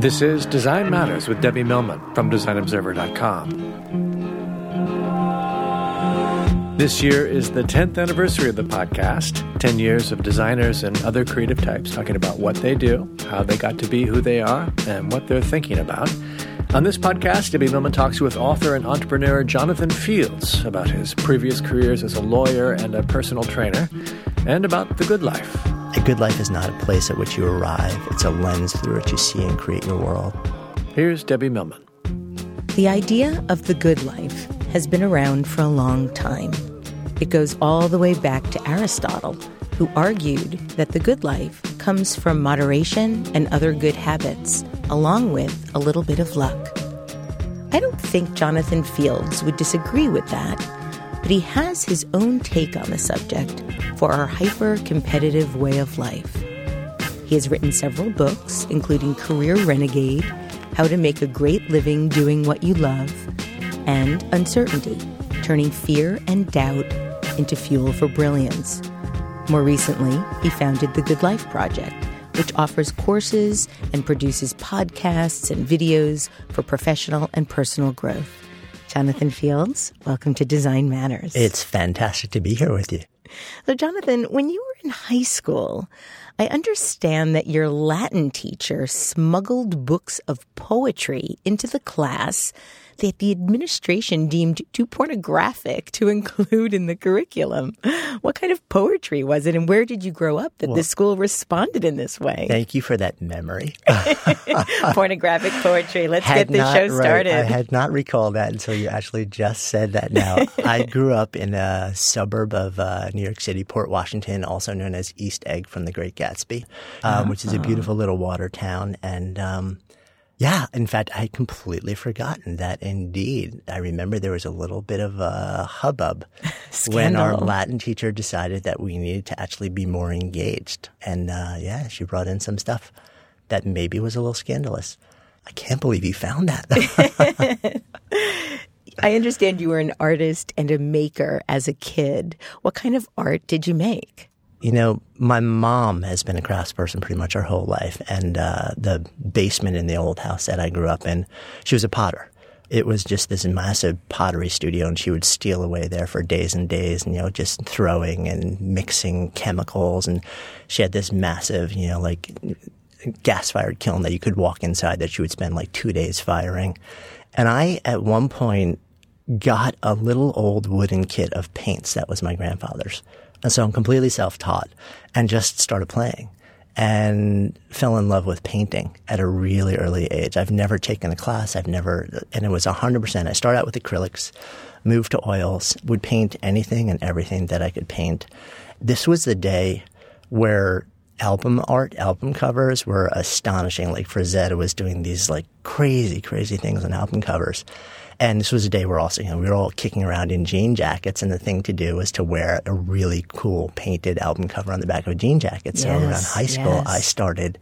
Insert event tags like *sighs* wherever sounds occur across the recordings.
This is Design Matters with Debbie Millman from DesignObserver.com. This year is the 10th anniversary of the podcast. 10 years of designers and other creative types talking about what they do, how they got to be who they are, and what they're thinking about. On this podcast, Debbie Millman talks with author and entrepreneur Jonathan Fields about his previous careers as a lawyer and a personal trainer, and about the good life. A good life is not a place at which you arrive, it's a lens through which you see and create your world. Here's Debbie Millman. The idea of the good life has been around for a long time. It goes all the way back to Aristotle, who argued that the good life comes from moderation and other good habits, along with a little bit of luck. I don't think Jonathan Fields would disagree with that, but he has his own take on the subject for our hyper competitive way of life. He has written several books, including Career Renegade, How to Make a Great Living Doing What You Love, and Uncertainty, Turning Fear and Doubt into Fuel for Brilliance. More recently, he founded the Good Life Project, which offers courses and produces podcasts and videos for professional and personal growth. Jonathan Fields, welcome to Design Matters. It's fantastic to be here with you. So, Jonathan, when you were in high school, I understand that your Latin teacher smuggled books of poetry into the class that the administration deemed too pornographic to include in the curriculum. What kind of poetry was it, and where did you grow up that well, the school responded in this way? Thank you for that memory. *laughs* *laughs* Pornographic poetry. Let's had get this not, show started. Right, I had not recalled that until you actually just said that now. *laughs* I grew up in a suburb of uh, New York City, Port Washington, also known as East Egg from The Great Gatsby, um, which is a beautiful little water town. And um, yeah, in fact, I had completely forgotten that indeed. I remember there was a little bit of a hubbub *laughs* when our Latin teacher decided that we needed to actually be more engaged. And uh, yeah, she brought in some stuff that maybe was a little scandalous. I can't believe you found that. *laughs* *laughs* I understand you were an artist and a maker as a kid. What kind of art did you make? You know, my mom has been a craftsperson pretty much her whole life. And uh, the basement in the old house that I grew up in, she was a potter. It was just this massive pottery studio, and she would steal away there for days and days, and you know, just throwing and mixing chemicals. And she had this massive, you know, like gas fired kiln that you could walk inside that she would spend like two days firing. And I, at one point, got a little old wooden kit of paints that was my grandfather's. And so I'm completely self-taught and just started playing and fell in love with painting at a really early age. I've never taken a class. I've never, and it was 100%. I started out with acrylics, moved to oils, would paint anything and everything that I could paint. This was the day where album art, album covers were astonishing. Like Frazetta was doing these like crazy, crazy things on album covers. And this was a day where also, you know, we were all kicking around in jean jackets, and the thing to do was to wear a really cool painted album cover on the back of a jean jacket. So yes, around high school, yes. I started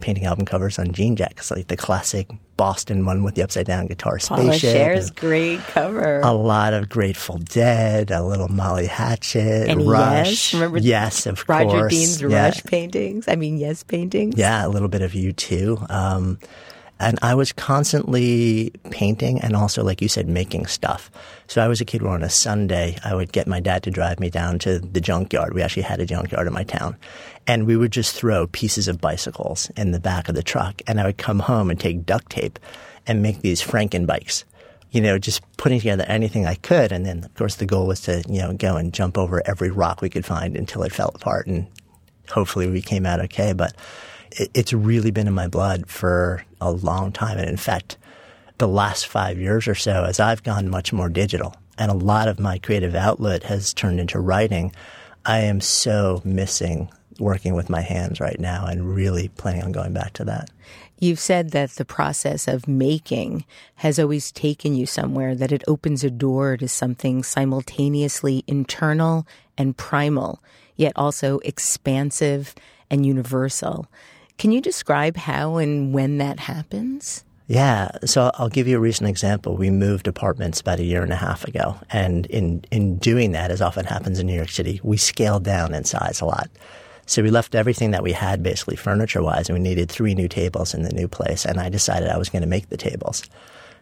painting album covers on jean jackets, like the classic Boston one with the upside down guitar Paula spaceship. Scher's great cover. A lot of Grateful Dead, a little Molly Hatchet, And Rush. Yes, remember yes, of Roger course. Dean's Yeah. Rush paintings. I mean, Yes paintings. Yeah, a little bit of U2. Um, and I was constantly painting and also, like you said, making stuff. So I was a kid where on a Sunday, I would get my dad to drive me down to the junkyard. We actually had a junkyard in my town. And we would just throw pieces of bicycles in the back of the truck. And I would come home and take duct tape and make these Franken bikes. You know, just putting together anything I could. And then, of course, the goal was to, you know, go and jump over every rock we could find until it fell apart. And hopefully we came out okay. But it, it's really been in my blood for a long time. And in fact, the last five years or so, as I've gone much more digital and a lot of my creative outlet has turned into writing, I am so missing working with my hands right now and really planning on going back to that. You've said that the process of making has always taken you somewhere, that it opens a door to something simultaneously internal and primal, yet also expansive and universal. Can you describe how and when that happens? Yeah, so I'll give you a recent example. We moved apartments about a year and a half ago, and in in doing that, as often happens in New York City, we scaled down in size a lot. So we left everything that we had, basically furniture wise, and we needed three new tables in the new place. And I decided I was going to make the tables.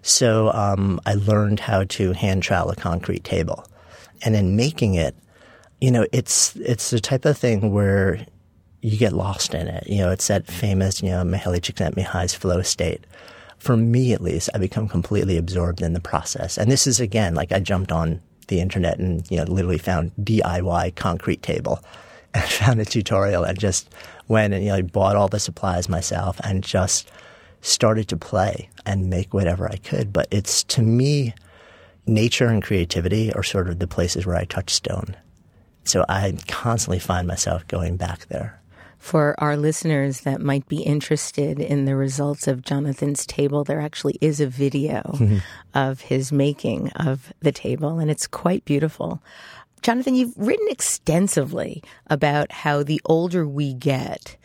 So um, I learned how to hand trowel a concrete table, and in making it, you know, it's it's the type of thing where you get lost in it. You know, it's that famous, you know, Mihaly Csikszentmihalyi's flow state. For me, at least, I become completely absorbed in the process. And this is again, like I jumped on the internet and, you know, literally found DIY concrete table *laughs* and found a tutorial and just went and, you know, bought all the supplies myself and just started to play and make whatever I could. But it's to me, nature and creativity are sort of the places where I touch stone. So I constantly find myself going back there. For our listeners that might be interested in the results of Jonathan's table, there actually is a video mm-hmm. of his making of the table, and it's quite beautiful. Jonathan, you've written extensively about how the older we get,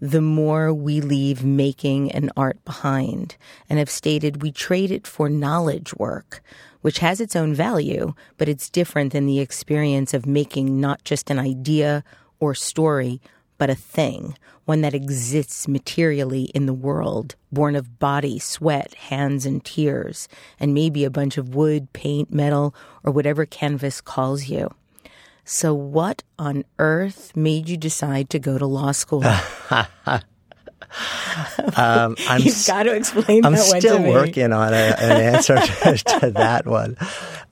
the more we leave making and art behind, and have stated we trade it for knowledge work, which has its own value, but it's different than the experience of making not just an idea or story, but a thing, one that exists materially in the world, born of body, sweat, hands, and tears, and maybe a bunch of wood, paint, metal, or whatever canvas calls you. So, what on earth made you decide to go to law school? *laughs* Um, *laughs* I'm You've got to explain I'm still working on a, an *laughs* answer to, to that one.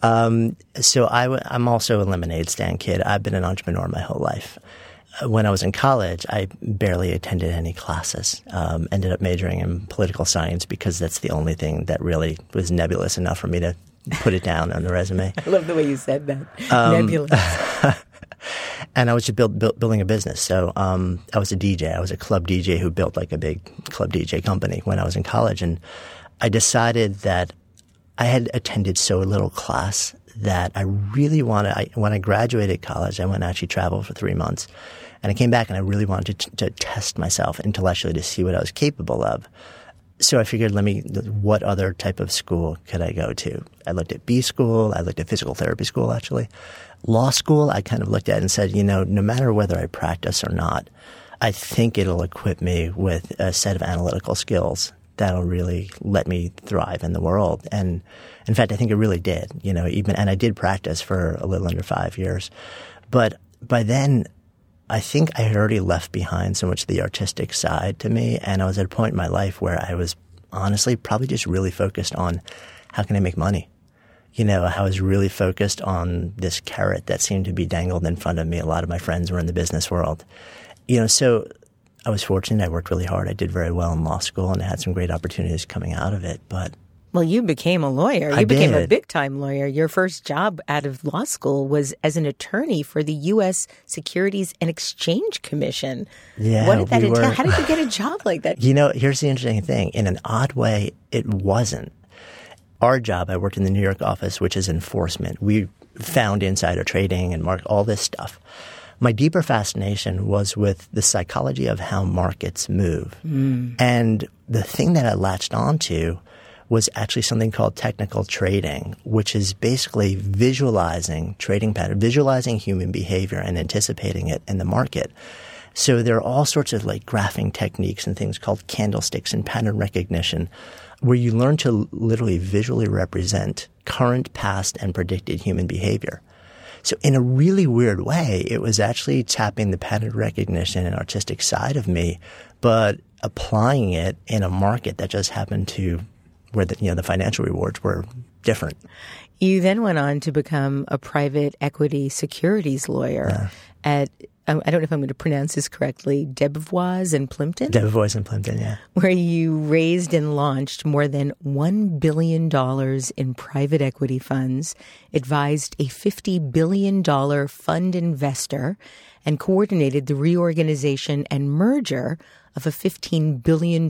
Um, so I w- I'm also a lemonade stand kid. I've been an entrepreneur my whole life. When I was in college, I barely attended any classes. Um, ended up majoring in political science because that's the only thing that really was nebulous enough for me to put it down on the resume. *laughs* I love the way you said that. Um, Nebulous. *laughs* and I was just build, build, building a business. So um, I was a DJ. I was a club DJ who built like a big club DJ company when I was in college, and I decided that I had attended so little class that I really wanted. I, when I graduated college, I went and actually traveled for three months, and I came back and I really wanted to, to test myself intellectually to see what I was capable of. So I figured, let me. What other type of school could I go to? I looked at B school. I looked at physical therapy school, actually. Law school, I kind of looked at and said, you know, no matter whether I practice or not, I think it'll equip me with a set of analytical skills that'll really let me thrive in the world. And in fact, I think it really did. You know, even and I did practice for a little under five years, but by then I think I had already left behind so much of the artistic side to me, and I was at a point in my life where I was honestly probably just really focused on how can I make money. You know, I was really focused on this carrot that seemed to be dangled in front of me. A lot of my friends were in the business world. You know, so I was fortunate. I worked really hard. I did very well in law school and I had some great opportunities coming out of it. But Well, you became a lawyer. You I became a big time lawyer. Your first job out of law school was as an attorney for the U.S. Securities and Exchange Commission. Yeah, what did that we entail? were- How did you get a *laughs* job like that? You know, here's the interesting thing. In an odd way, it wasn't. Our job, I worked in the New York office, which is enforcement. We found insider trading and mark all this stuff. My deeper fascination was with the psychology of how markets move. Mm. And the thing that I latched onto was actually something called technical trading, which is basically visualizing trading pattern, visualizing human behavior and anticipating it in the market. So there are all sorts of like graphing techniques and things called candlesticks and pattern recognition where you learn to literally visually represent current, past, and predicted human behavior. So in a really weird way, it was actually tapping the pattern recognition and artistic side of me, but applying it in a market that just happened to where the, you know, the financial rewards were different. You then went on to become a private equity securities lawyer yeah. at Um, I don't know if I'm going to pronounce this correctly, Debevoise and Plimpton? Debevoise and Plimpton, yeah. Where you raised and launched more than $1 billion in private equity funds, advised a $50 billion fund investor, and coordinated the reorganization and merger of a $15 billion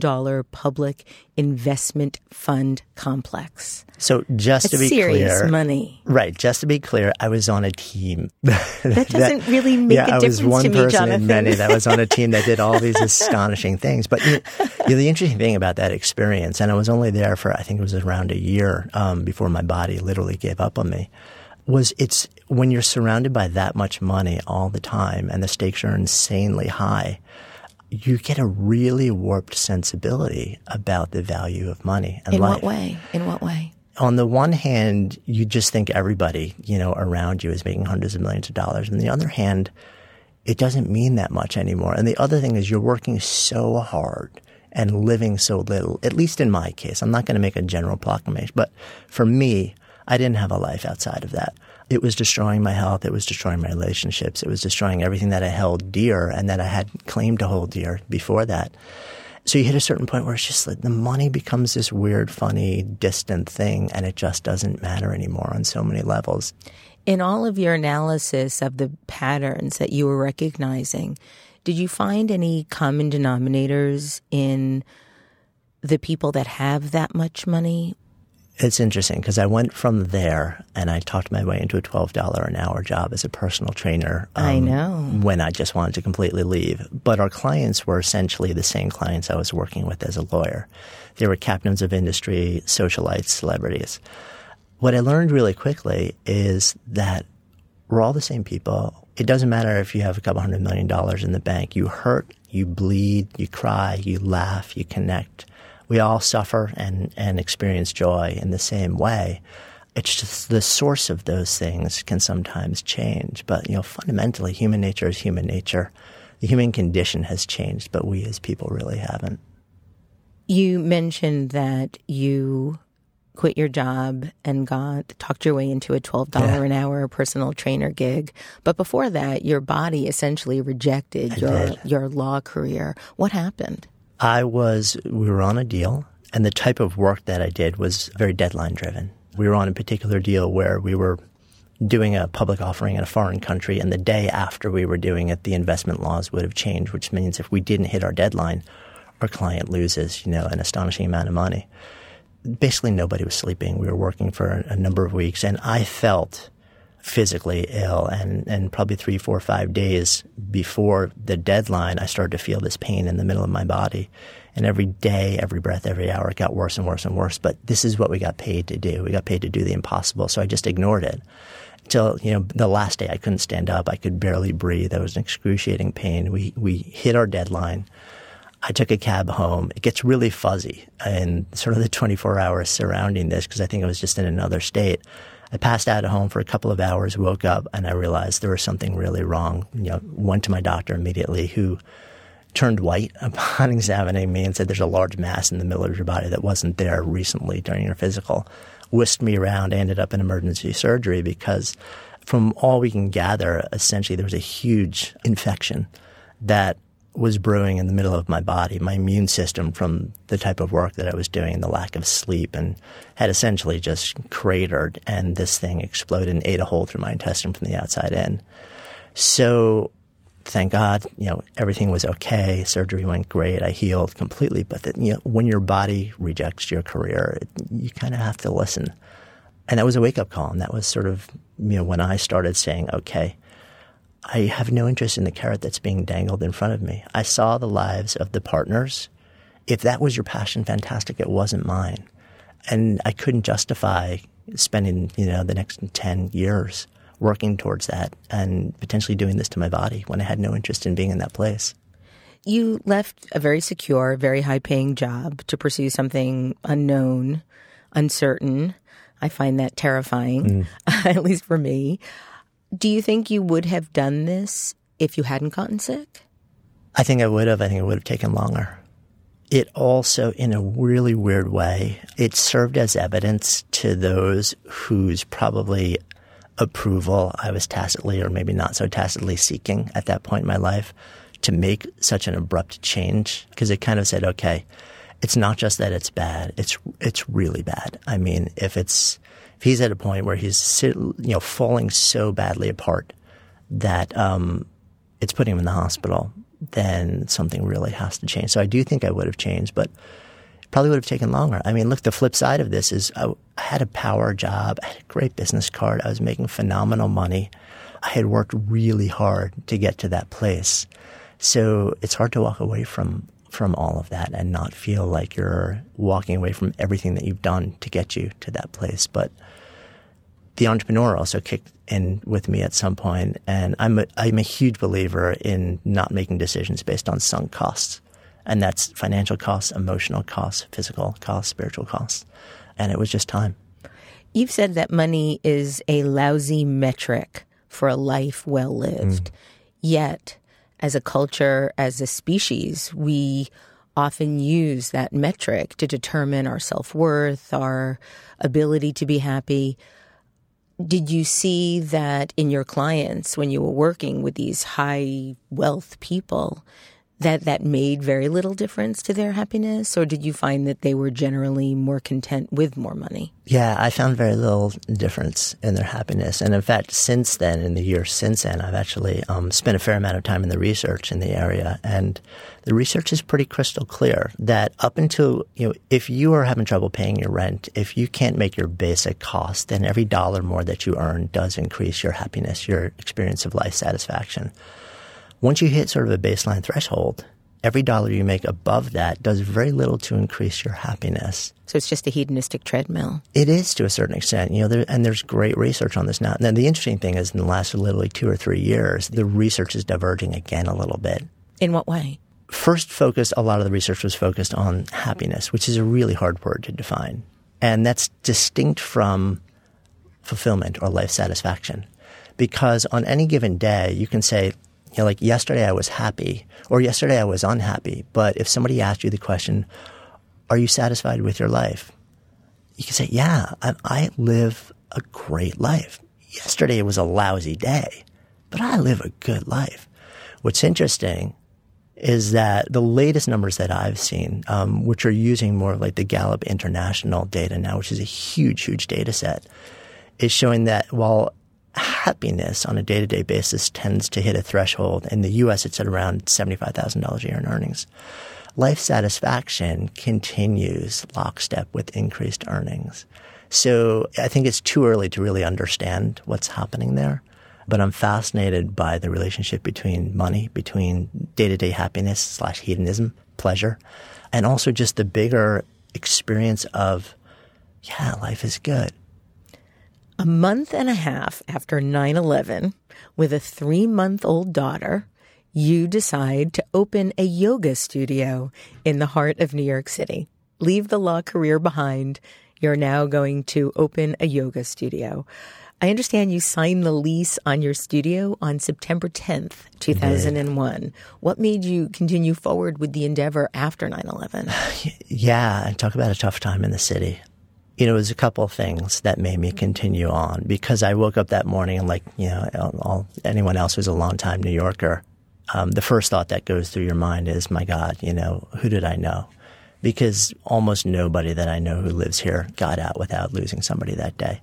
public investment fund complex. So just That's to be serious clear, money. Right. Just to be clear, I was on a team. *laughs* that doesn't really make yeah, a difference I was one to me, person Jonathan. in many that was on a team that did all these *laughs* astonishing things. But you know, the interesting thing about that experience, and I was only there for I think it was around a year um, before my body literally gave up on me, was it's when you're surrounded by that much money all the time and the stakes are insanely high you get a really warped sensibility about the value of money and In life. what way? In what way? On the one hand, you just think everybody, you know, around you is making hundreds of millions of dollars. On the other hand, it doesn't mean that much anymore. And the other thing is you're working so hard and living so little, at least in my case. I'm not going to make a general proclamation, but for me, I didn't have a life outside of that it was destroying my health. It was destroying my relationships. It was destroying everything that I held dear and that I had claimed to hold dear before that. So you hit a certain point where it's just like the money becomes this weird, funny, distant thing, and it just doesn't matter anymore on so many levels. In all of your analysis of the patterns that you were recognizing, did you find any common denominators in the people that have that much money it's interesting because I went from there and I talked my way into a $12 an hour job as a personal trainer. Um, I know. When I just wanted to completely leave. But our clients were essentially the same clients I was working with as a lawyer. They were captains of industry, socialites, celebrities. What I learned really quickly is that we're all the same people. It doesn't matter if you have a couple hundred million dollars in the bank. You hurt, you bleed, you cry, you laugh, you connect we all suffer and, and experience joy in the same way. It's just the source of those things can sometimes change. But, you know, fundamentally, human nature is human nature. The human condition has changed, but we as people really haven't. You mentioned that you quit your job and got talked your way into a $12 yeah. an hour personal trainer gig. But before that, your body essentially rejected I your did. your law career. What happened? I was, we were on a deal, and the type of work that I did was very deadline driven. We were on a particular deal where we were doing a public offering in a foreign country, and the day after we were doing it, the investment laws would have changed, which means if we didn't hit our deadline, our client loses, you know, an astonishing amount of money. Basically, nobody was sleeping. We were working for a number of weeks, and I felt physically ill. And, and probably three, four, five days before the deadline, I started to feel this pain in the middle of my body. And every day, every breath, every hour, it got worse and worse and worse. But this is what we got paid to do. We got paid to do the impossible. So I just ignored it until you know the last day I couldn't stand up. I could barely breathe. There was an excruciating pain. We we hit our deadline. I took a cab home. It gets really fuzzy in sort of the 24 hours surrounding this because I think I was just in another state. I passed out at home for a couple of hours, woke up, and I realized there was something really wrong. You know, went to my doctor immediately, who turned white *laughs* upon examining me and said, "There's a large mass in the middle of your body that wasn't there recently during your physical." Whisked me around, ended up in emergency surgery because, from all we can gather, essentially there was a huge infection that was brewing in the middle of my body. My immune system, from the type of work that I was doing, the lack of sleep, and had essentially just cratered. And this thing exploded and ate a hole through my intestine from the outside in. So, thank God, you know, everything was okay. Surgery went great. I healed completely. But the, you know, when your body rejects your career, it, you kind of have to listen. And that was a wake up call. And that was sort of, you know, when I started saying, okay, I have no interest in the carrot that's being dangled in front of me. I saw the lives of the partners. If that was your passion, fantastic. It wasn't mine. And I couldn't justify spending, you know, the next 10 years working towards that and potentially doing this to my body when I had no interest in being in that place. You left a very secure, very high paying job to pursue something unknown, uncertain. I find that terrifying, mm. *laughs* at least for me. Do you think you would have done this if you hadn't gotten sick? I think I would have. I think it would have taken longer. It also, in a really weird way, it served as evidence to those whose probably approval I was tacitly or maybe not so tacitly seeking at that point in my life to make such an abrupt change because it kind of said, okay, it's not just that it's bad; it's it's really bad. I mean, if it's if he's at a point where he's you know falling so badly apart that um, it's putting him in the hospital, then something really has to change. So I do think I would have changed, but probably would have taken longer. I mean, look, the flip side of this is I, I had a power job, I had a great business card, I was making phenomenal money. I had worked really hard to get to that place. So it's hard to walk away from from all of that and not feel like you're walking away from everything that you've done to get you to that place. But the entrepreneur also kicked in with me at some point, and I'm a, I'm a huge believer in not making decisions based on sunk costs, and that's financial costs, emotional costs, physical costs, spiritual costs, and it was just time. You've said that money is a lousy metric for a life well lived, mm. yet as a culture, as a species, we often use that metric to determine our self worth, our ability to be happy. Did you see that in your clients when you were working with these high wealth people? That that made very little difference to their happiness? Or did you find that they were generally more content with more money? Yeah i found very little difference in their happiness. And in fact since then in the years since then i've actually um, spent a fair amount of time in the research in the area. And the research is pretty crystal clear that up until you know if you are having trouble paying your rent if you can't make your basic cost then every dollar more that you earn does increase your happiness your experience of life satisfaction once you hit sort of a baseline threshold, every dollar you make above that does very little to increase your happiness. So it's just a hedonistic treadmill. It is to a certain extent, you know, there, and there's great research on this now. And the interesting thing is, in the last literally two or three years, the research is diverging again a little bit. In what way? First, focus a lot of the research was focused on happiness, which is a really hard word to define, and that's distinct from fulfillment or life satisfaction. Because on any given day, you can say, you know, like yesterday I was happy or yesterday I was unhappy. But if somebody asked you the question, are you satisfied with your life? You can say, yeah, I, I live a great life. Yesterday was a lousy day, but I live a good life. What's interesting is that the latest numbers that I've seen, um, which are using more of like the Gallup International data now, which is a huge, huge data set, is showing that while happiness on a day to day basis tends to hit a threshold. In the US, it's at around $75,000 a year in earnings. Life satisfaction continues lockstep with increased earnings. So I think it's too early to really understand what's happening there. But I'm fascinated by the relationship between money, between day to day happiness slash hedonism, pleasure, and also just the bigger experience of, yeah, life is good a month and a half after 9 11, with a three month old daughter, you decide to open a yoga studio in the heart of New York City. Leave the law career behind. You're now going to open a yoga studio. I understand you signed the lease on your studio on September 10th, 2001. What made you continue forward with the endeavor after 9 11? *sighs* Yeah, i talk about a tough time in the city you know, it was a couple of things that made me continue on because I woke up that morning and like, you know, all, anyone else who's a long-time New Yorker, um, the first thought that goes through your mind is, my God, you know, who did I know? Because almost nobody that I know who lives here got out without losing somebody that day.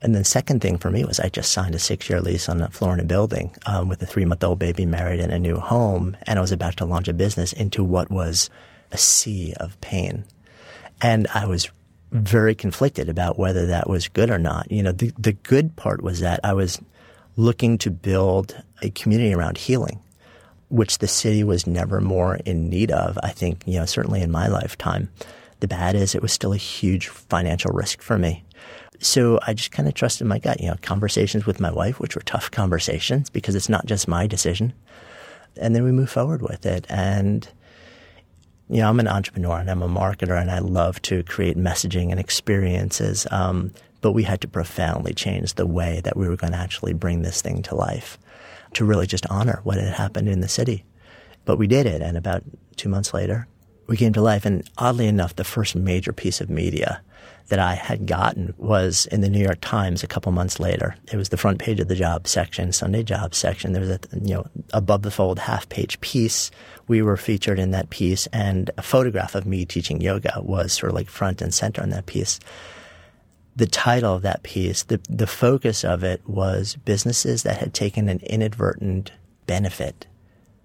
And then second thing for me was I just signed a six-year lease on a floor in a building um, with a three-month-old baby married in a new home, and I was about to launch a business into what was a sea of pain. And I was very conflicted about whether that was good or not. You know, the, the good part was that I was looking to build a community around healing, which the city was never more in need of. I think, you know, certainly in my lifetime. The bad is it was still a huge financial risk for me. So I just kind of trusted my gut, you know, conversations with my wife, which were tough conversations because it's not just my decision. And then we move forward with it. And, you know, I'm an entrepreneur and I'm a marketer and I love to create messaging and experiences. Um, but we had to profoundly change the way that we were going to actually bring this thing to life to really just honor what had happened in the city. But we did it. And about two months later, we came to life. And oddly enough, the first major piece of media that I had gotten was in the New York Times a couple months later. It was the front page of the job section, Sunday job section. There was a, you know, above the fold half page piece. We were featured in that piece and a photograph of me teaching yoga was sort of like front and center in that piece the title of that piece, the, the focus of it was businesses that had taken an inadvertent benefit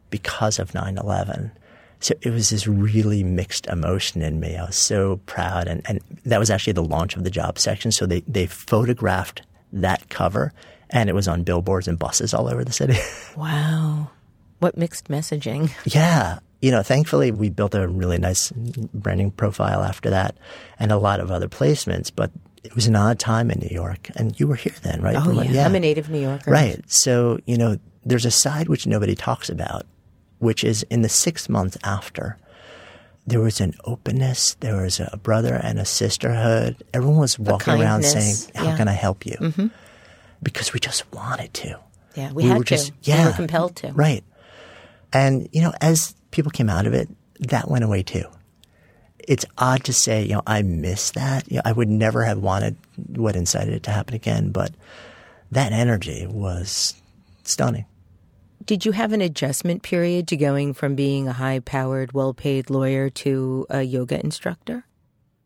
because of 9 11. So it was this really mixed emotion in me. I was so proud. And, and that was actually the launch of the job section. So they, they photographed that cover and it was on billboards and buses all over the city. *laughs* wow. What mixed messaging. Yeah. You know, thankfully we built a really nice branding profile after that and a lot of other placements, but it was an odd time in New York, and you were here then, right? Oh, yeah. yeah. I'm a native New Yorker. Right. So, you know, there's a side which nobody talks about, which is in the six months after, there was an openness, there was a brother and a sisterhood. Everyone was walking around saying, How yeah. can I help you? Mm-hmm. Because we just wanted to. Yeah, we, we had were to. Just, yeah, we were compelled to. Right. And, you know, as people came out of it, that went away too it's odd to say, you know, I miss that. You know, I would never have wanted what incited it to happen again, but that energy was stunning. Did you have an adjustment period to going from being a high powered, well paid lawyer to a yoga instructor?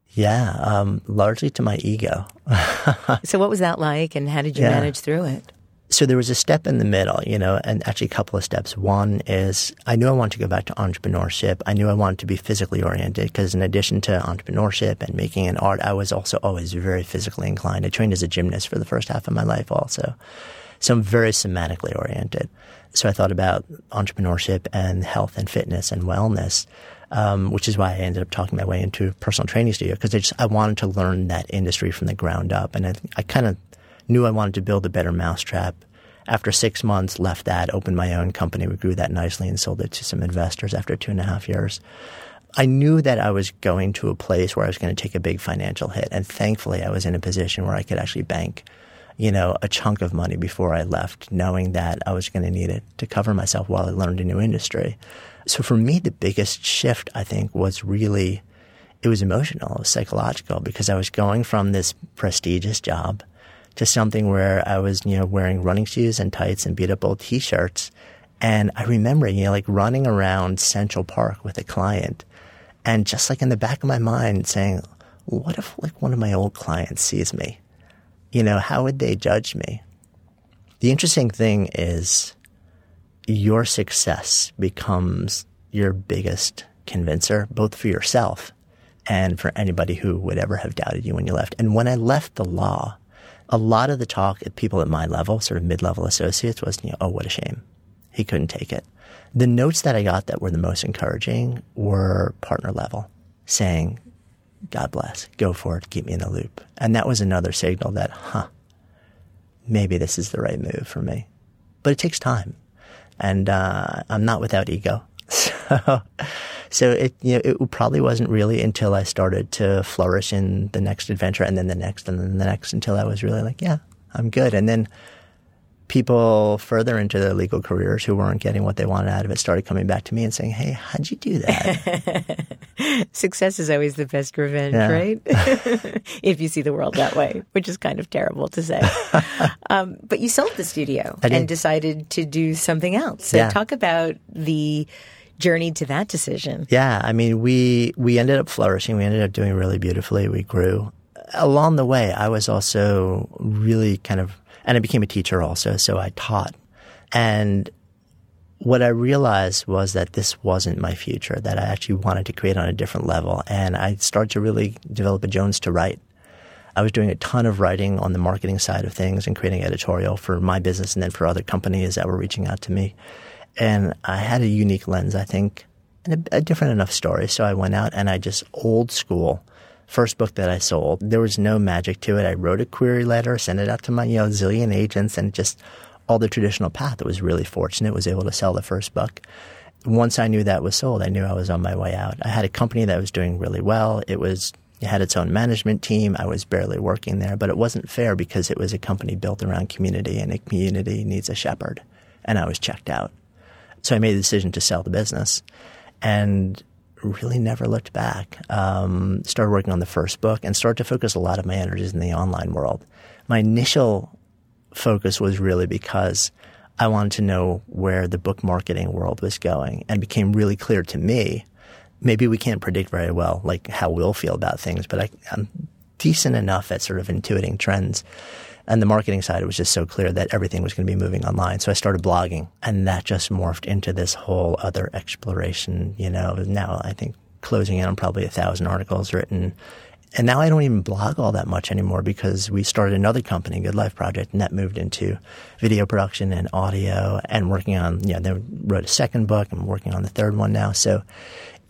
Yeah, um, largely to my ego. *laughs* so, what was that like, and how did you yeah. manage through it? so there was a step in the middle, you know, and actually a couple of steps. One is I knew I wanted to go back to entrepreneurship. I knew I wanted to be physically oriented because in addition to entrepreneurship and making an art, I was also always very physically inclined. I trained as a gymnast for the first half of my life also. So I'm very somatically oriented. So I thought about entrepreneurship and health and fitness and wellness. Um, which is why I ended up talking my way into personal training studio because I just I wanted to learn that industry from the ground up, and I, I kind of knew I wanted to build a better mousetrap. After six months, left that, opened my own company. We grew that nicely and sold it to some investors after two and a half years. I knew that I was going to a place where I was going to take a big financial hit. And thankfully, I was in a position where I could actually bank, you know, a chunk of money before I left, knowing that I was going to need it to cover myself while I learned a new industry. So for me, the biggest shift, I think, was really, it was emotional, it was psychological, because I was going from this prestigious job to something where I was, you know, wearing running shoes and tights and beat up old t-shirts. And I remember, you know, like running around Central Park with a client and just like in the back of my mind saying, what if like one of my old clients sees me? You know, how would they judge me? The interesting thing is your success becomes your biggest convincer, both for yourself and for anybody who would ever have doubted you when you left. And when I left the law, a lot of the talk at people at my level, sort of mid-level associates, was, you know, oh, what a shame. He couldn't take it. The notes that I got that were the most encouraging were partner level, saying, God bless, go for it, keep me in the loop. And that was another signal that, huh, maybe this is the right move for me. But it takes time. And uh, I'm not without ego. *laughs* So so it you know it probably wasn't really until I started to flourish in the next adventure and then the next and then the next until I was really like, yeah, I'm good. And then people further into their legal careers who weren't getting what they wanted out of it started coming back to me and saying, "Hey, how'd you do that?" *laughs* Success is always the best revenge, yeah. right? *laughs* *laughs* if you see the world that way, which is kind of terrible to say. um, but you sold the studio and decided to do something else. So yeah. talk about the journey to that decision? Yeah, I mean, we we ended up flourishing. We ended up doing really beautifully. We grew. Along the way, I was also really kind of, and I became a teacher also, so I taught. And what I realized was that this wasn't my future, that I actually wanted to create on a different level. And I started to really develop a Jones to write. I was doing a ton of writing on the marketing side of things and creating editorial for my business and then for other companies that were reaching out to me. And I had a unique lens, I think, and a, a different enough story. So I went out and I just old school first book that I sold. There was no magic to it. I wrote a query letter, sent it out to my you know zillion agents, and just all the traditional path. It was really fortunate. Was able to sell the first book. Once I knew that was sold, I knew I was on my way out. I had a company that was doing really well. It was it had its own management team. I was barely working there, but it wasn't fair because it was a company built around community, and a community needs a shepherd. And I was checked out. So I made the decision to sell the business. And really never looked back. Um, started working on the first book and started to focus a lot of my energies in the online world. My initial focus was really because I wanted to know where the book marketing world was going and became really clear to me. Maybe we can't predict very well, like how we'll feel about things, but I, I'm decent enough at sort of intuiting trends and the marketing side, it was just so clear that everything was going to be moving online. So I started blogging, and that just morphed into this whole other exploration. You know, now I think closing in on probably a thousand articles written. And now I don't even blog all that much anymore because we started another company, Good Life Project, and that moved into video production and audio and working on, yeah, they wrote a second book. I'm working on the third one now. So,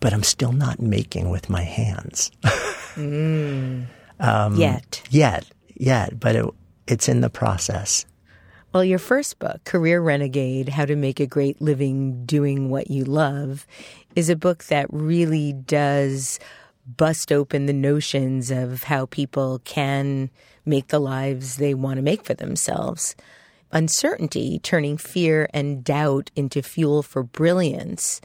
but I'm still not making with my hands. *laughs* mm. Um, yet. Yet. Yet. But it, it's in the process. Well, your first book, Career Renegade How to Make a Great Living Doing What You Love, is a book that really does bust open the notions of how people can make the lives they want to make for themselves. Uncertainty, turning fear and doubt into fuel for brilliance,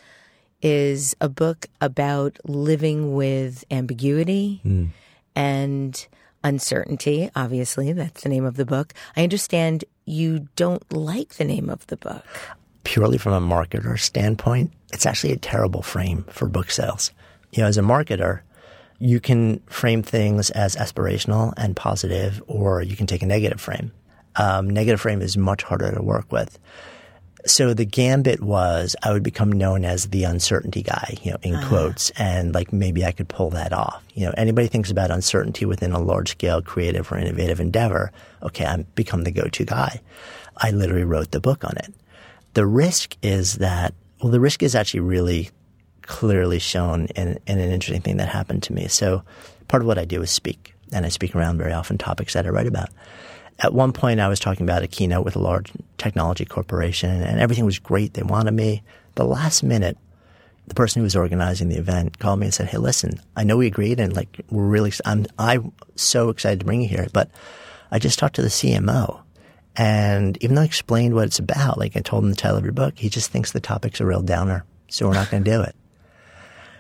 is a book about living with ambiguity mm. And uncertainty, obviously. That's the name of the book. I understand you don't like the name of the book. Purely from a marketer standpoint, it's actually a terrible frame for book sales. You know, as a marketer, you can frame things as aspirational and positive, or you can take a negative frame. Um, negative frame is much harder to work with so the gambit was I would become known as the uncertainty guy, you know, in uh-huh. quotes, and like maybe I could pull that off. You know, anybody thinks about uncertainty within a large scale creative or innovative endeavor, okay, I'm become the go to guy. I literally wrote the book on it. The risk is that, well, the risk is actually really clearly shown in, in an interesting thing that happened to me. So part of what I do is speak, and I speak around very often topics that I write about at one point I was talking about a keynote with a large technology corporation and everything was great. They wanted me. The last minute, the person who was organizing the event called me and said, Hey, listen, I know we agreed and like we're really, I'm, I'm so excited to bring you here, but I just talked to the CMO. And even though I explained what it's about, like I told him the title of your book, he just thinks the topic's a real downer. So we're not going to do it.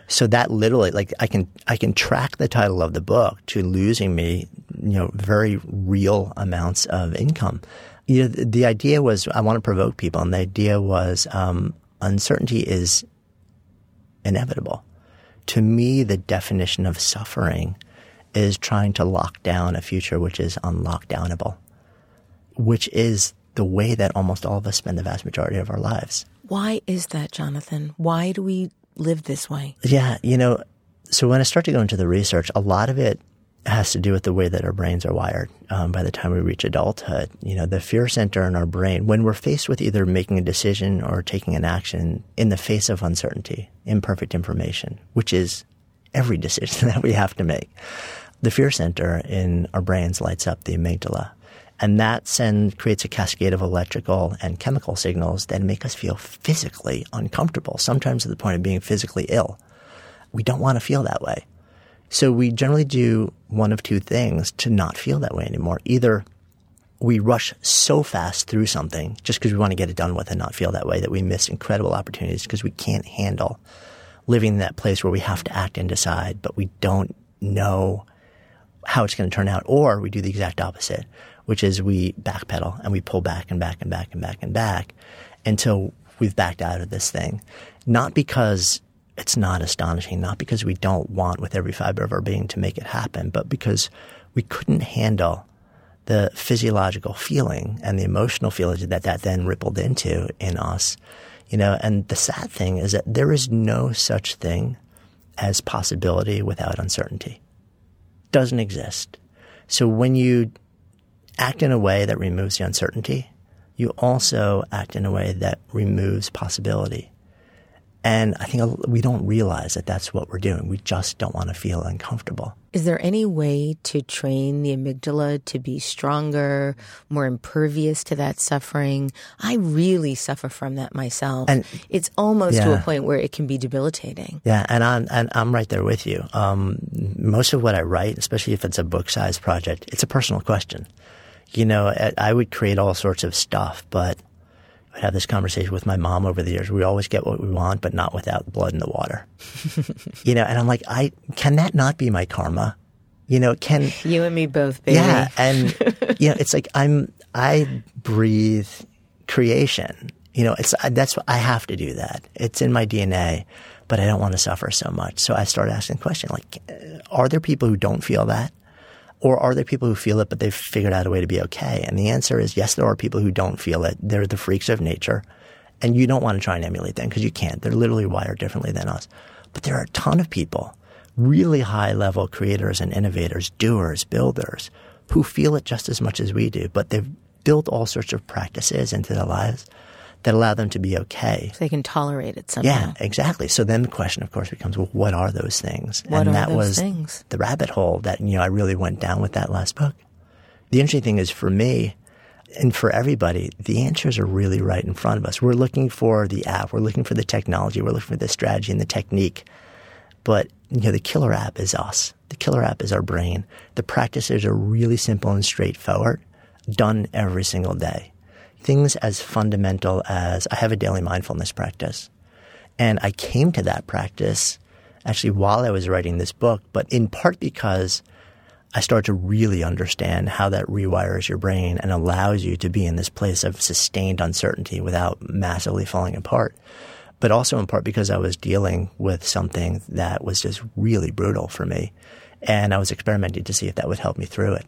So that literally, like I can, I can track the title of the book to losing me you know, very real amounts of income. You know, the, the idea was I want to provoke people, and the idea was um, uncertainty is inevitable. To me, the definition of suffering is trying to lock down a future which is unlockdownable, which is the way that almost all of us spend the vast majority of our lives. Why is that, Jonathan? Why do we live this way? Yeah, you know, so when I start to go into the research, a lot of it has to do with the way that our brains are wired um, by the time we reach adulthood. You know, the fear center in our brain, when we're faced with either making a decision or taking an action in the face of uncertainty, imperfect information, which is every *laughs* decision that we have to make, the fear center in our brains lights up the amygdala. And that send, creates a cascade of electrical and chemical signals that make us feel physically uncomfortable, sometimes to the point of being physically ill. We don't want to feel that way. So we generally do one of two things to not feel that way anymore. Either we rush so fast through something just because we want to get it done with and not feel that way that we miss incredible opportunities because we can't handle living in that place where we have to act and decide, but we don't know how it's going to turn out. Or we do the exact opposite, which is we backpedal and we pull back and back and back and back and back until we've backed out of this thing. Not because it's not astonishing, not because we don't want with every fiber of our being to make it happen, but because we couldn't handle the physiological feeling and the emotional feeling that that then rippled into in us. You know, and the sad thing is that there is no such thing as possibility without uncertainty. Doesn't exist. So when you act in a way that removes the uncertainty, you also act in a way that removes possibility. And I think we don't realize that that's what we're doing. We just don't want to feel uncomfortable. Is there any way to train the amygdala to be stronger, more impervious to that suffering? I really suffer from that myself. And it's almost yeah. to a point where it can be debilitating. Yeah, and I'm and I'm right there with you. Um, most of what I write, especially if it's a book-sized project, it's a personal question. You know, I would create all sorts of stuff, but Have this conversation with my mom over the years. We always get what we want, but not without blood in the water. *laughs* you know, and I'm like, I can that not be my karma? You know, can *laughs* you and me both, baby? Yeah, and *laughs* you know, it's like I'm I breathe creation. You know, it's that's what I have to do that. It's in my DNA, but I don't want to suffer so much. So I started asking the question like, are there people who don't feel that? Or are there people who feel it, but they've figured out a way to be okay? And the answer is yes, there are people who don't feel it. They're the freaks of nature. And you don't want to try and emulate them because you can't. They're literally wired differently than us. But there are a ton of people, really high level creators and innovators, doers, builders, who feel it just as much as we do, but they've built all sorts of practices into their lives that allow them to be okay. So they can tolerate it somehow. Yeah, exactly. So then the question, of course, becomes, well, what are those things? What and are that those was things? the rabbit hole that you know I really went down with that last book. The interesting thing is for me and for everybody, the answers are really right in front of us. We're looking for the app, we're looking for the technology, we're looking for the strategy and the technique. But you know, the killer app is us. The killer app is our brain. The practices are really simple and straightforward, done every single day things as fundamental as I have a daily mindfulness practice. And I came to that practice actually while I was writing this book, but in part because I started to really understand how that rewires your brain and allows you to be in this place of sustained uncertainty without massively falling apart. But also in part because I was dealing with something that was just really brutal for me. And I was experimenting to see if that would help me through it.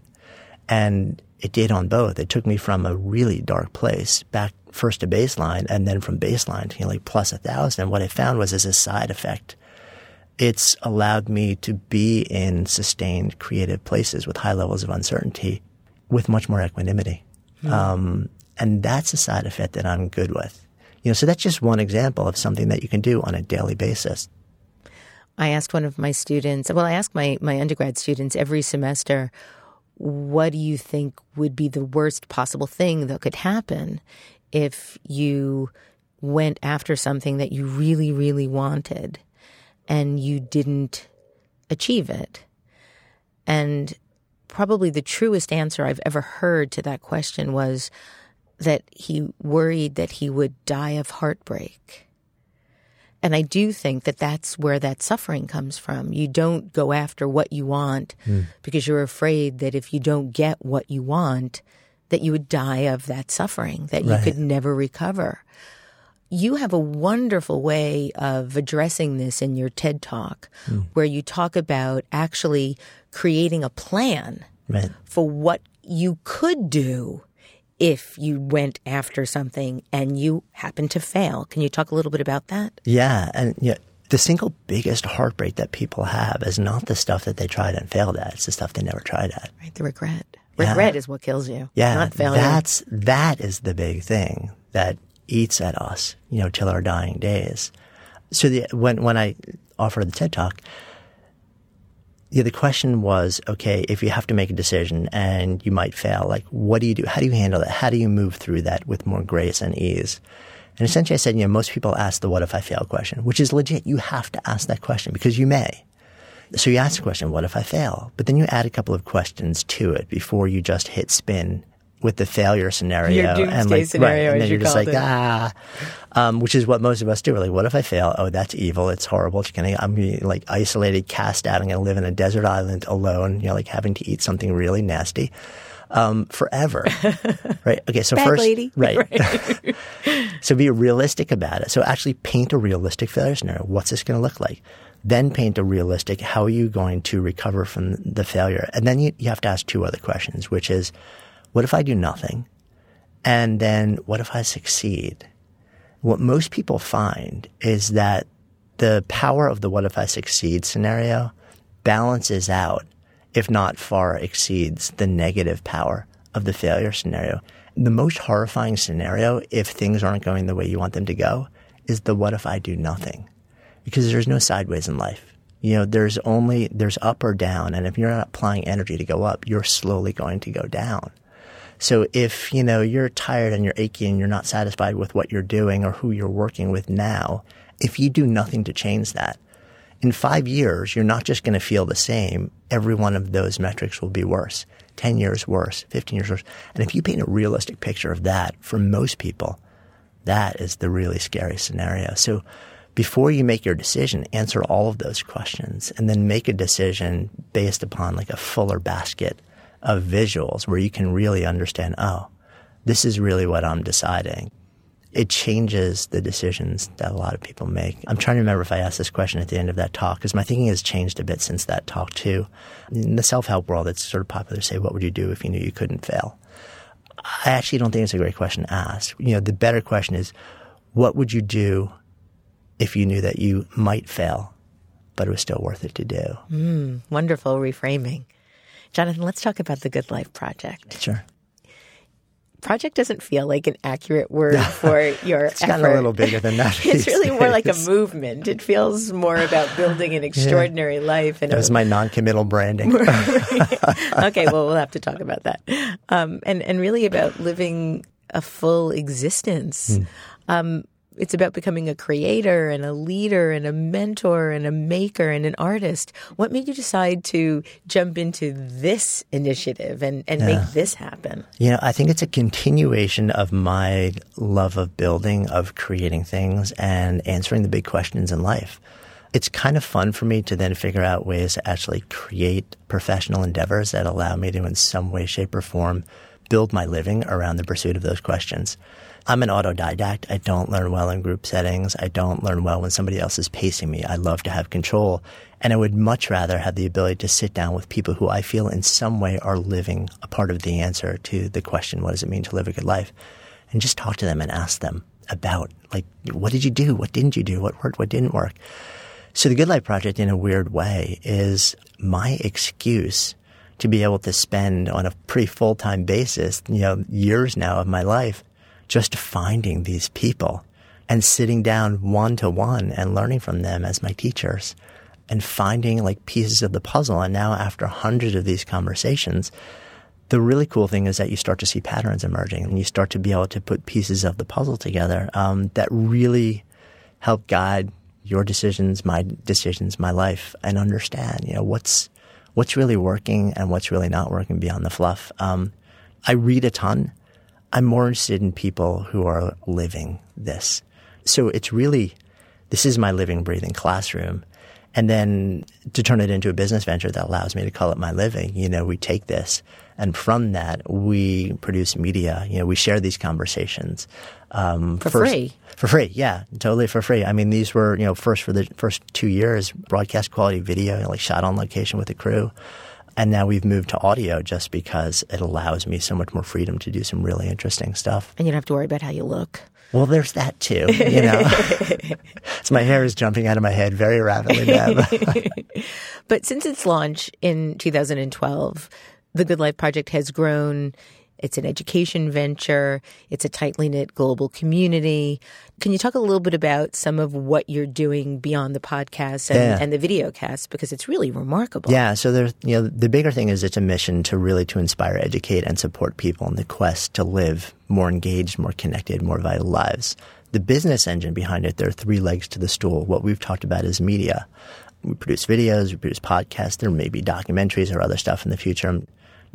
And it did on both. It took me from a really dark place back first to baseline and then from baseline to you know, like plus a thousand. And what I found was as a side effect, it's allowed me to be in sustained creative places with high levels of uncertainty with much more equanimity. Mm. Um, and that's a side effect that I'm good with. You know, so that's just one example of something that you can do on a daily basis. I asked one of my students, well, I ask my, my undergrad students every semester, what do you think would be the worst possible thing that could happen if you went after something that you really, really wanted and you didn't achieve it? And probably the truest answer I've ever heard to that question was that he worried that he would die of heartbreak. And I do think that that's where that suffering comes from. You don't go after what you want mm. because you're afraid that if you don't get what you want, that you would die of that suffering, that you could never recover. You have a wonderful way of addressing this in your TED talk, mm. where you talk about actually creating a plan right. for what you could do if you went after something and you happened to fail. Can you talk a little bit about that? Yeah. And yeah, the single biggest heartbreak that people have is not the stuff that they tried and failed at. It's the stuff they never tried at. Right. The regret. Regret yeah. is what kills you. Yeah. Not failure. That's, that is the big thing that eats at us, you know, till our dying days. So the, when, when I offered the TED talk, yeah, the question was, okay, if you have to make a decision and you might fail, like, what do you do? How do you handle that? How do you move through that with more grace and ease? And essentially I said, you know, most people ask the what if I fail question, which is legit. You have to ask that question because you may. So you ask the question, what if I fail? But then you add a couple of questions to it before you just hit spin with the failure scenario and like scenario, right, and then you're just like it. ah, um, which is what most of us do. We're like, what if I fail? Oh, that's evil. It's horrible. It's gonna, I'm gonna be like isolated, cast out. I'm gonna live in a desert island alone. You know, like having to eat something really nasty. Um, forever, *laughs* right? Okay, so Bad first, lady. *laughs* right? right. *laughs* so be realistic about it. So actually paint a realistic failure scenario. What's this going to look like? Then paint a realistic. How are you going to recover from the failure? And then you, you have to ask two other questions, which is, what if I do nothing? And then what if I succeed? What most people find is that the power of the what if I succeed scenario balances out if not far exceeds the negative power of the failure scenario. The most horrifying scenario, if things aren't going the way you want them to go, is the what if I do nothing? Because there's no sideways in life. You know, there's only, there's up or down. And if you're not applying energy to go up, you're slowly going to go down. So if, you know, you're tired and you're achy and you're not satisfied with what you're doing or who you're working with now, if you do nothing to change that, in five years, you're not just going to feel the same. Every one of those metrics will be worse. 10 years worse, 15 years worse. And if you paint a realistic picture of that for most people, that is the really scary scenario. So before you make your decision, answer all of those questions and then make a decision based upon like a fuller basket of visuals where you can really understand, oh, this is really what I'm deciding. It changes the decisions that a lot of people make. I'm trying to remember if I asked this question at the end of that talk because my thinking has changed a bit since that talk too. In the self-help world, it's sort of popular to say, what would you do if you knew you couldn't fail? I actually don't think it's a great question to ask. You know, the better question is, what would you do if you knew that you might fail, but it was still worth it to do? Mm, wonderful reframing. Jonathan, let's talk about the Good Life Project. Sure. Project doesn't feel like an accurate word *laughs* for your it's effort. gotten a little bigger than that. *laughs* it's really days. more like a movement. It feels more about building an *laughs* extraordinary yeah. life. And that was my non-committal branding. okay, well, we'll have to talk about that. Um, and and really about living a full existence. Hmm. Um, it's about becoming a creator and a leader and a mentor and a maker and an artist. What made you decide to jump into this initiative and, and yeah. make this happen? You know, I think it's a continuation of my love of building, of creating things and answering the big questions in life. It's kind of fun for me to then figure out ways to actually create professional endeavors that allow me to, in some way, shape, or form, build my living around the pursuit of those questions. I'm an autodidact. I don't learn well in group settings. I don't learn well when somebody else is pacing me. I love to have control. And I would much rather have the ability to sit down with people who I feel in some way are living a part of the answer to the question, what does it mean to live a good life? And just talk to them and ask them about, like, what did you do? What didn't you do? What worked? What didn't work? So the Good Life Project, in a weird way, is my excuse to be able to spend on a pretty full time basis, you know, years now of my life just finding these people and sitting down one to one and learning from them as my teachers and finding like pieces of the puzzle. And now after hundreds of these conversations, the really cool thing is that you start to see patterns emerging and you start to be able to put pieces of the puzzle together um, that really help guide your decisions, my decisions, my life, and understand, you know, what's what's really working and what's really not working beyond the fluff. Um, I read a ton. I'm more interested in people who are living this. So it's really, this is my living, breathing classroom. And then to turn it into a business venture that allows me to call it my living, you know, we take this and from that we produce media. You know, we share these conversations. Um, for first, free. For free, yeah, totally for free. I mean, these were, you know, first for the first two years, broadcast quality video, you know, like shot on location with a crew. And now we've moved to audio just because it allows me so much more freedom to do some really interesting stuff. And you don't have to worry about how you look. Well, there's that too, you know. *laughs* so my hair is jumping out of my head very rapidly now. *laughs* but since its launch in 2012, the Good Life Project has grown it's an education venture. It's a tightly knit global community. Can you talk a little bit about some of what you're doing beyond the podcast and, yeah. and the video cast because it's really remarkable. Yeah. So there's you know the bigger thing is it's a mission to really to inspire, educate, and support people in the quest to live more engaged, more connected, more vital lives. The business engine behind it, there are three legs to the stool. What we've talked about is media. We produce videos, we produce podcasts. There may be documentaries or other stuff in the future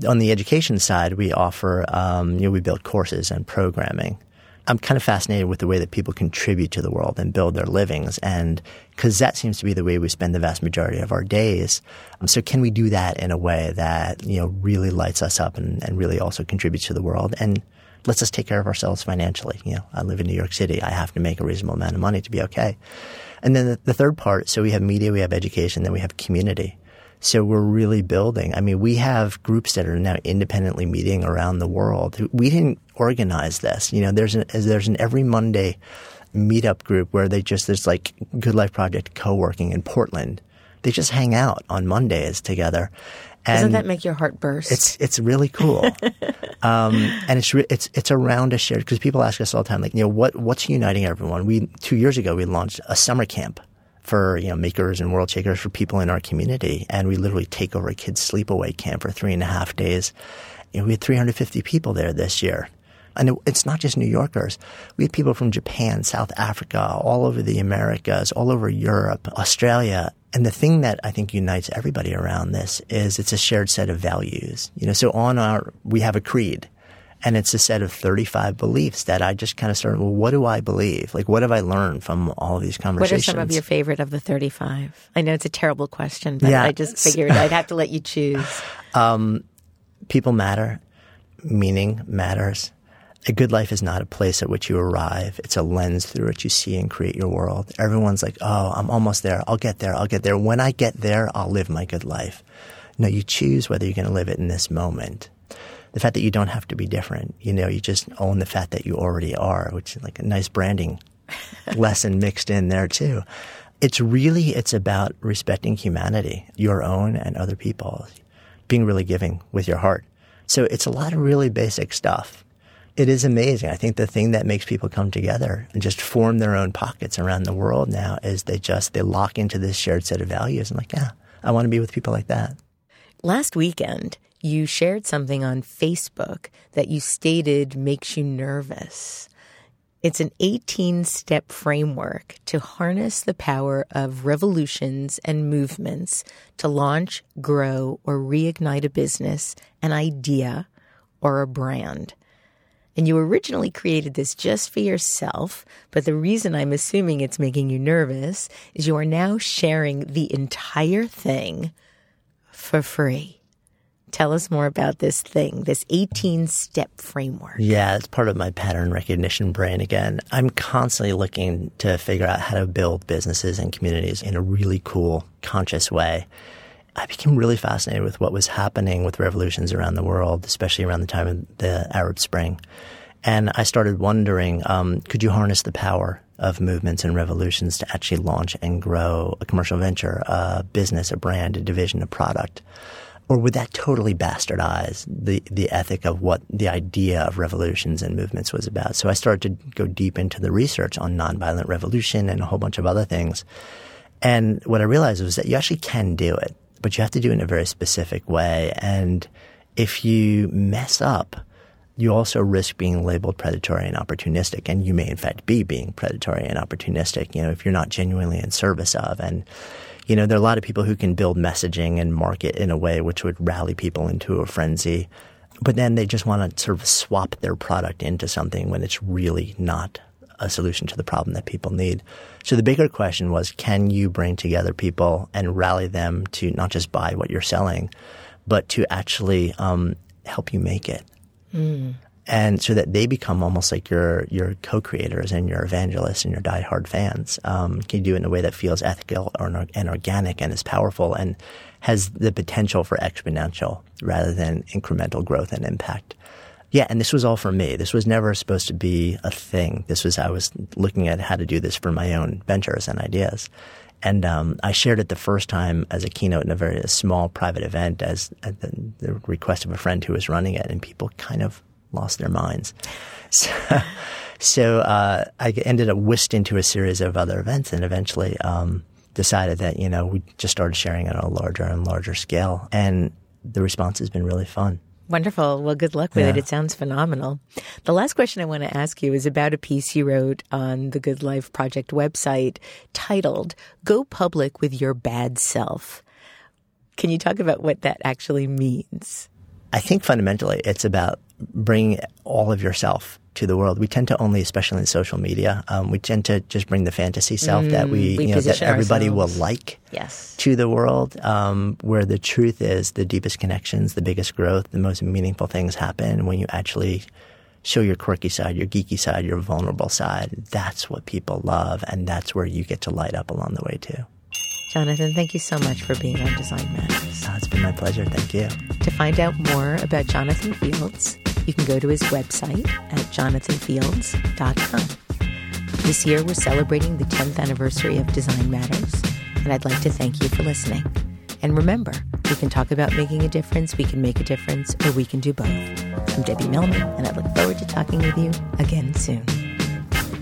on the education side, we offer, um, you know, we build courses and programming. I'm kind of fascinated with the way that people contribute to the world and build their livings, and because that seems to be the way we spend the vast majority of our days. Um, so, can we do that in a way that you know really lights us up and, and really also contributes to the world and lets us take care of ourselves financially? You know, I live in New York City; I have to make a reasonable amount of money to be okay. And then the, the third part, so we have media, we have education, then we have community. So we're really building. I mean, we have groups that are now independently meeting around the world. We didn't organize this. You know, there's an, there's an every Monday meetup group where they just, there's like Good Life Project co-working in Portland. They just hang out on Mondays together. And Doesn't that make your heart burst? It's it's really cool, *laughs* um, and it's re- it's it's around a shared because people ask us all the time, like you know what what's uniting everyone. We two years ago we launched a summer camp for you know makers and world shakers for people in our community, and we literally take over a kids sleepaway camp for three and a half days. You know, we had 350 people there this year. And it's not just New Yorkers. We had people from Japan, South Africa, all over the Americas, all over Europe, Australia. And the thing that I think unites everybody around this is it's a shared set of values. You know, so on our, we have a creed and it's a set of 35 beliefs that I just kind of started, well, what do I believe? Like, what have I learned from all of these conversations? What are some of your favorite of the 35? I know it's a terrible question, but yeah. I just figured I'd have to let you choose. *laughs* Um, people matter. Meaning matters. A good life is not a place at which you arrive. It's a lens through which you see and create your world. Everyone's like, oh, I'm almost there. I'll get there. I'll get there. When I get there, I'll live my good life. No, you choose whether you're going to live it in this moment. The fact that you don't have to be different, you know, you just own the fact that you already are, which is like a nice branding *laughs* lesson mixed in there too. It's really, it's about respecting humanity, your own and other people, being really giving with your heart. So it's a lot of really basic stuff it is amazing. I think the thing that makes people come together and just form their own pockets around the world now is they just they lock into this shared set of values and like, yeah, I want to be with people like that. Last weekend, you shared something on Facebook that you stated makes you nervous. It's an 18 step framework to harness the power of revolutions and movements to launch, grow, or reignite a business, an idea, or a brand. And you originally created this just for yourself, but the reason I'm assuming it's making you nervous is you are now sharing the entire thing for free. Tell us more about this thing, this 18 step framework. Yeah, it's part of my pattern recognition brain again. I'm constantly looking to figure out how to build businesses and communities in a really cool, conscious way. I became really fascinated with what was happening with revolutions around the world, especially around the time of the Arab Spring. And I started wondering, um, could you harness the power of movements and revolutions to actually launch and grow a commercial venture, a business, a brand, a division, a product? Or would that totally bastardize the, the ethic of what the idea of revolutions and movements was about? So I started to go deep into the research on nonviolent revolution and a whole bunch of other things. And what I realized was that you actually can do it but you have to do it in a very specific way. And if you mess up, you also risk being labeled predatory and opportunistic. And you may, in fact, be being predatory and opportunistic, you know, if you're not genuinely in service of. And, you know, there are a lot of people who can build messaging and market in a way which would rally people into a frenzy. But then they just want to sort of swap their product into something when it's really not a solution to the problem that people need. So the bigger question was, can you bring together people and rally them to not just buy what you're selling, but to actually um, help you make it? Mm. And so that they become almost like your your co-creators and your evangelists and your diehard fans. Um, can you do it in a way that feels ethical or, and organic and is powerful and has the potential for exponential rather than incremental growth and impact? Yeah, and this was all for me. This was never supposed to be a thing. This was I was looking at how to do this for my own ventures and ideas. And um, I shared it the first time as a keynote in a very a small private event as at the, the, request of a friend who was running it, and people kind of lost their minds. *laughs* So, so uh, I ended up whisked into a series of other events, and eventually um, decided that you know we just started sharing it on a larger and larger scale, and the response has been really fun. Wonderful. Well, good luck with yeah. it. It sounds phenomenal. The last question I want to ask you is about a piece you wrote on the Good Life Project website titled Go Public with Your Bad Self. Can you talk about what that actually means? I think fundamentally it's about bringing all of yourself to the world. We tend to only, especially in social media, um, we tend to just bring the fantasy self mm, that we, we you know, that everybody ourselves. will like yes. to the world. Um, where the truth is, the deepest connections, the biggest growth, the most meaningful things happen when you actually show your quirky side, your geeky side, your vulnerable side. That's what people love, and that's where you get to light up along the way too. Jonathan, thank you so much for being on Design Matters. Oh, it's been my pleasure. Thank you. To find out more about Jonathan Fields, you can go to his website at jonathanfields.com. This year, we're celebrating the 10th anniversary of Design Matters, and I'd like to thank you for listening. And remember, We can talk about making a difference, we can make a difference, or we can do both. I'm Debbie Millman, and I look forward to talking with you again soon.